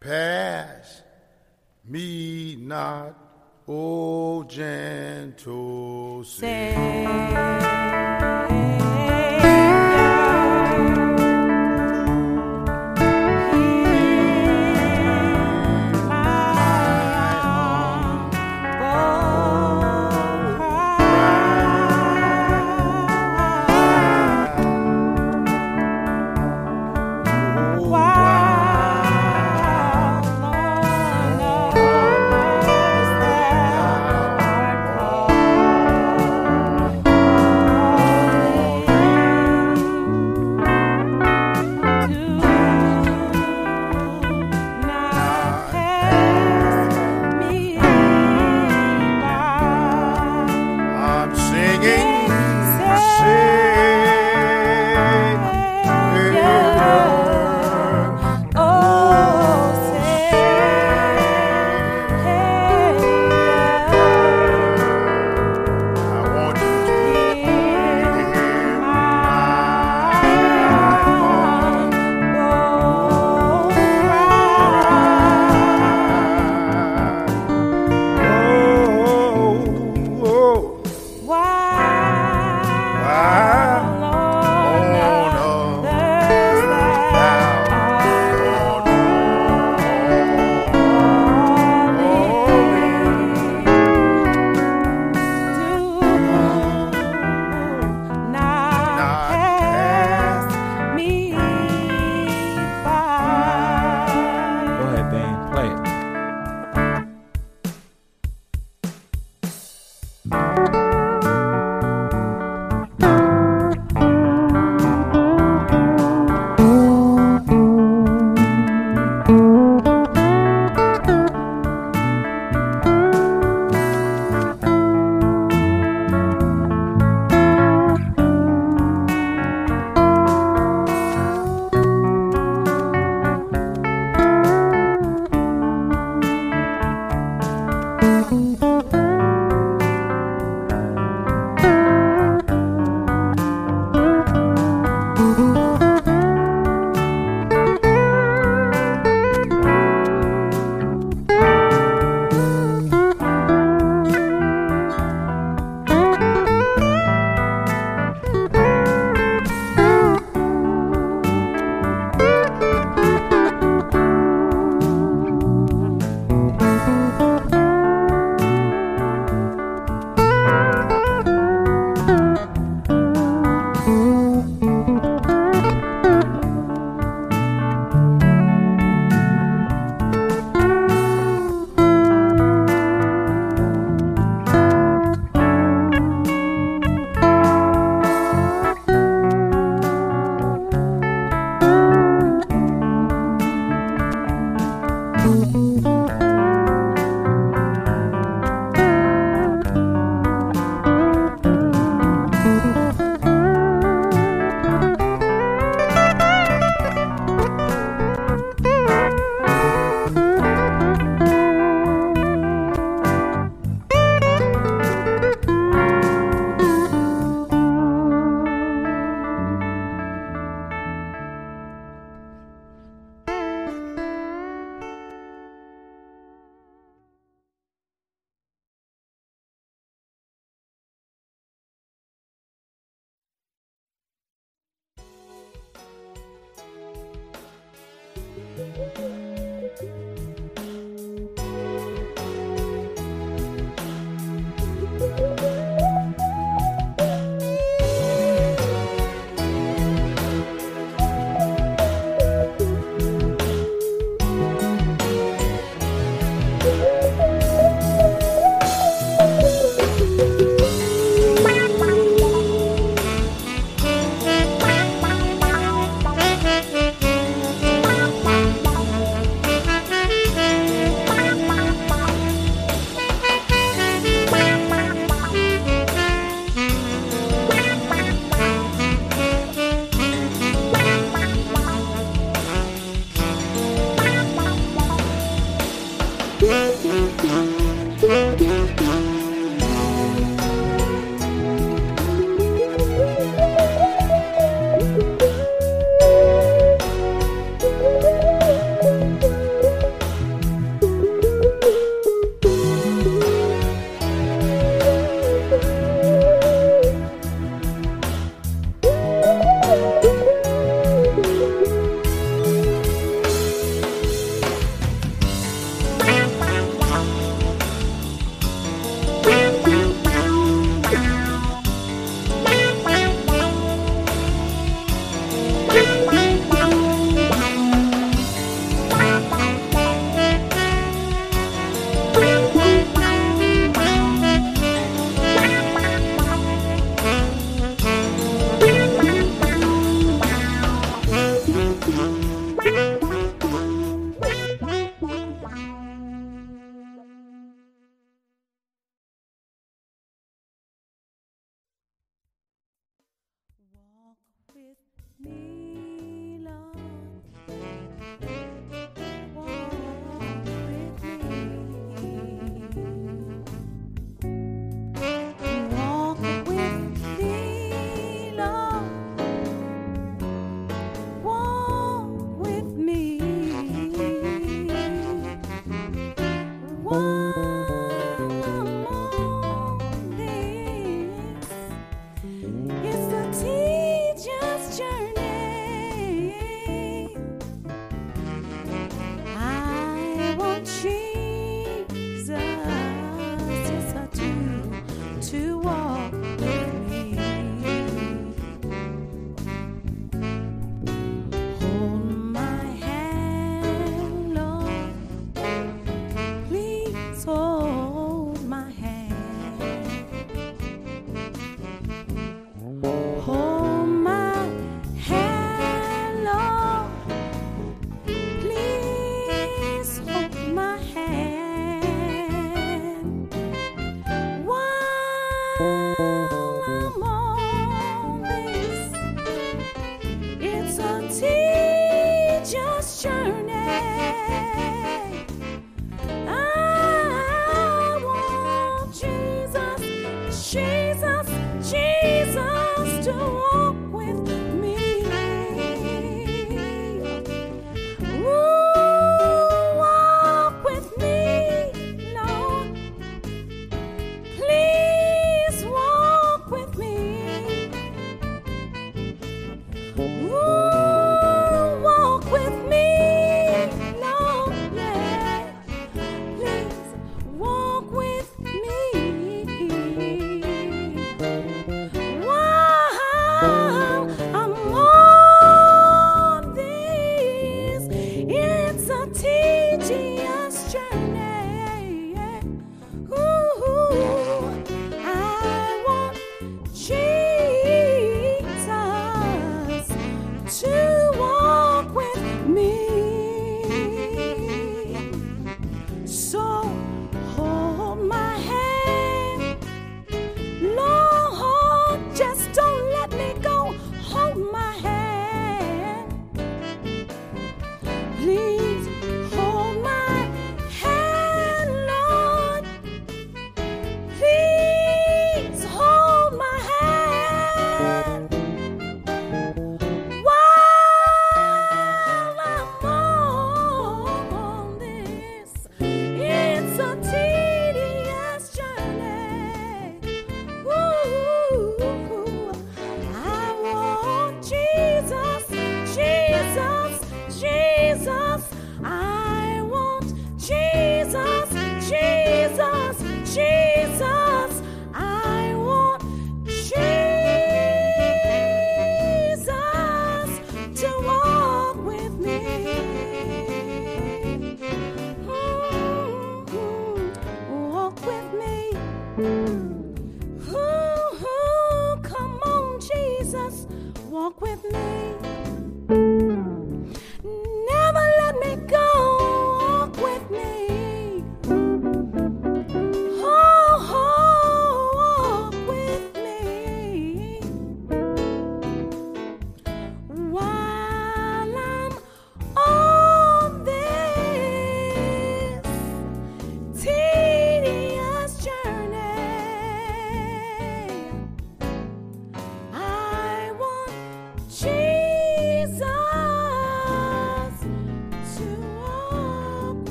Pass me not, O gentle Savior.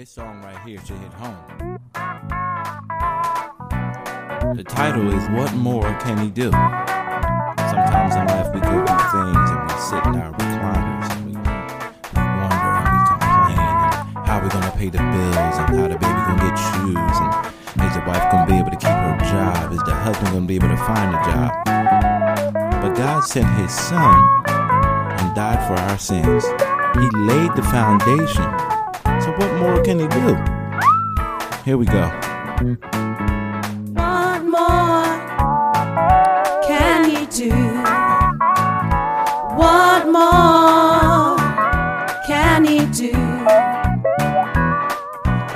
This song right here should hit home. The title is What More Can He Do? Sometimes in life we go through things and we sit in our recliners and we, we wonder and we complain and how we're gonna pay the bills and how the baby gonna get shoes and is the wife gonna be able to keep her job? Is the husband gonna be able to find a job? But God sent his son and died for our sins. He laid the foundation. What more can he do? Here we go. What more can he do? What more can he do?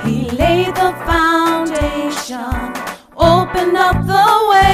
He laid the foundation, opened up the way.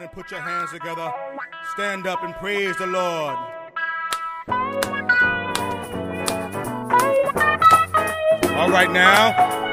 down and put your hands together. Stand up and praise the Lord. All right now.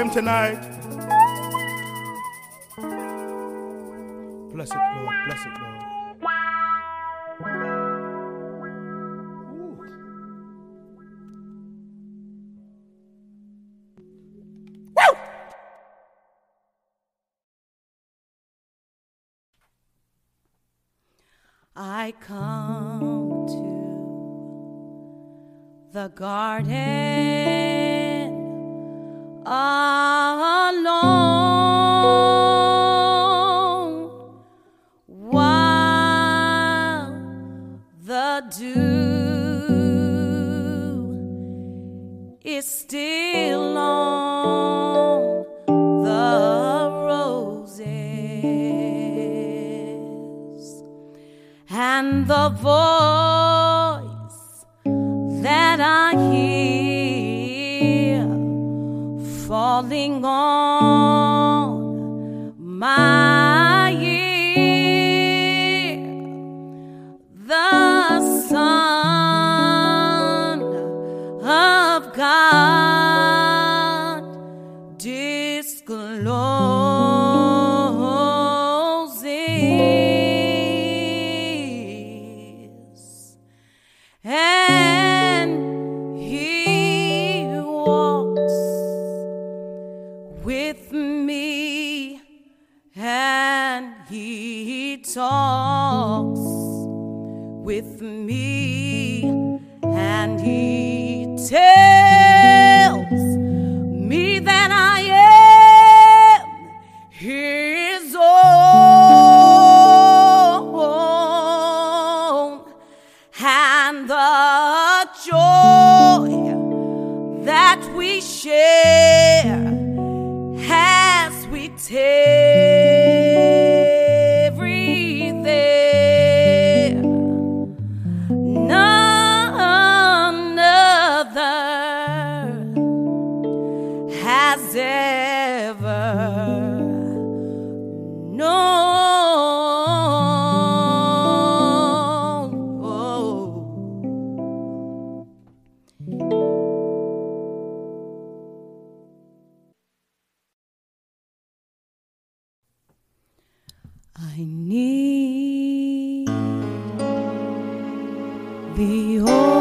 him tonight. Bless it, Lord. Bless it, Lord. I come to the garden. my I need the old.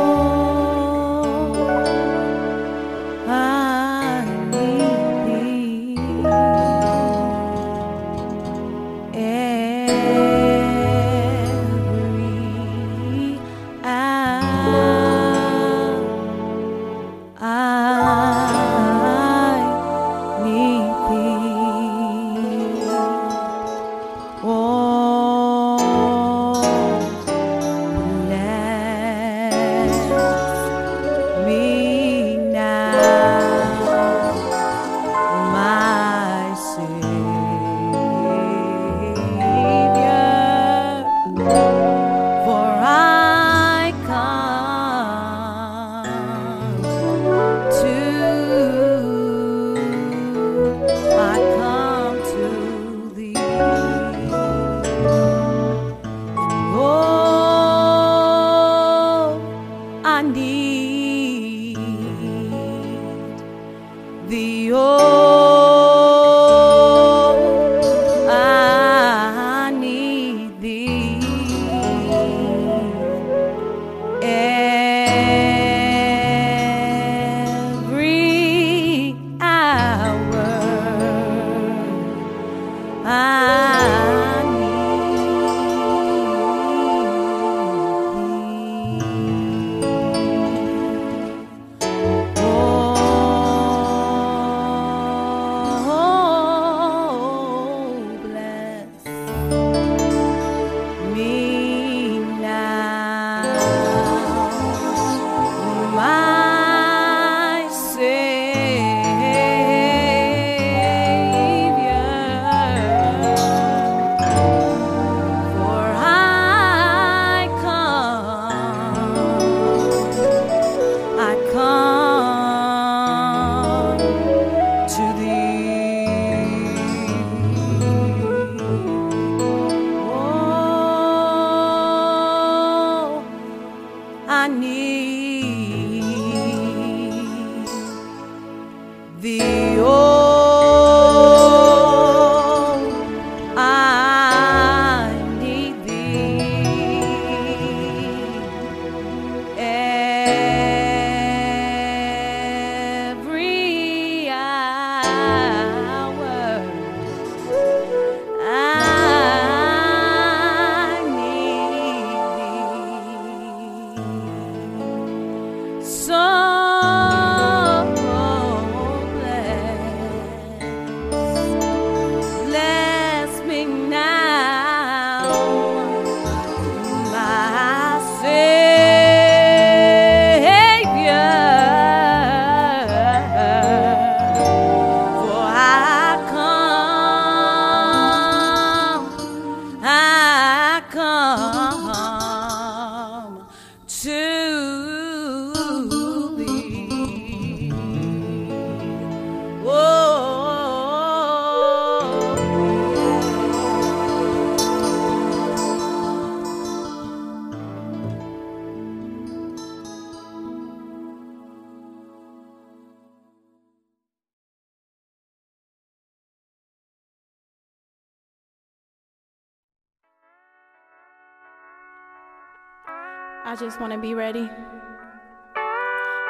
just want to be ready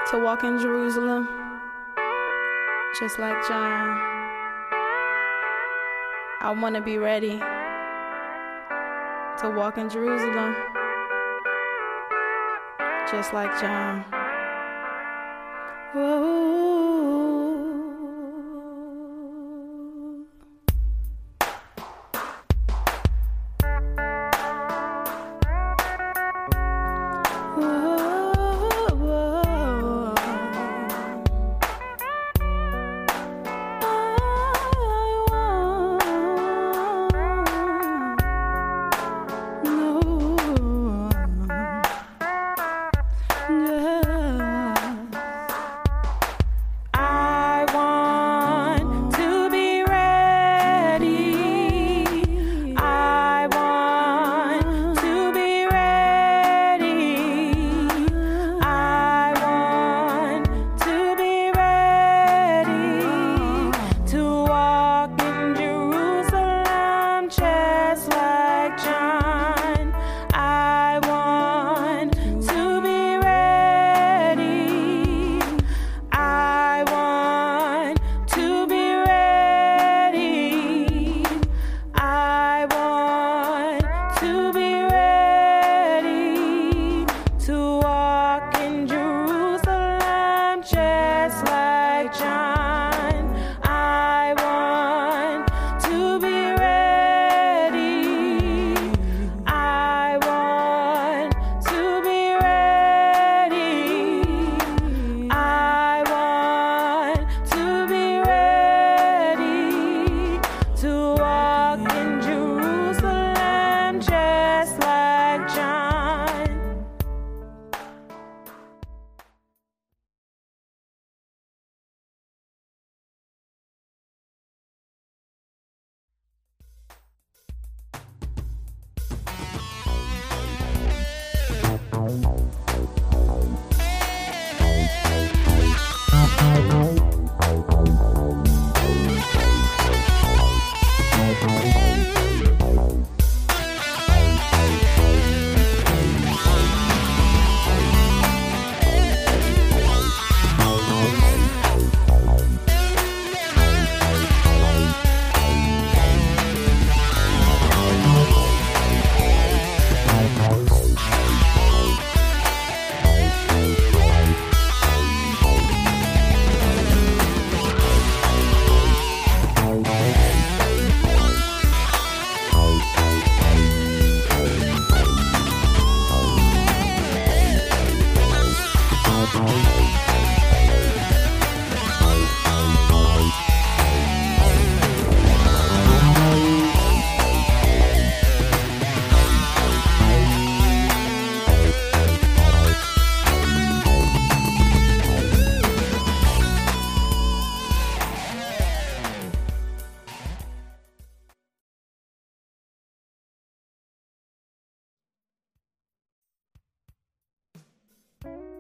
to walk in Jerusalem, just like John. I want to be ready to walk in Jerusalem, just like John. Whoa. Bye. Share.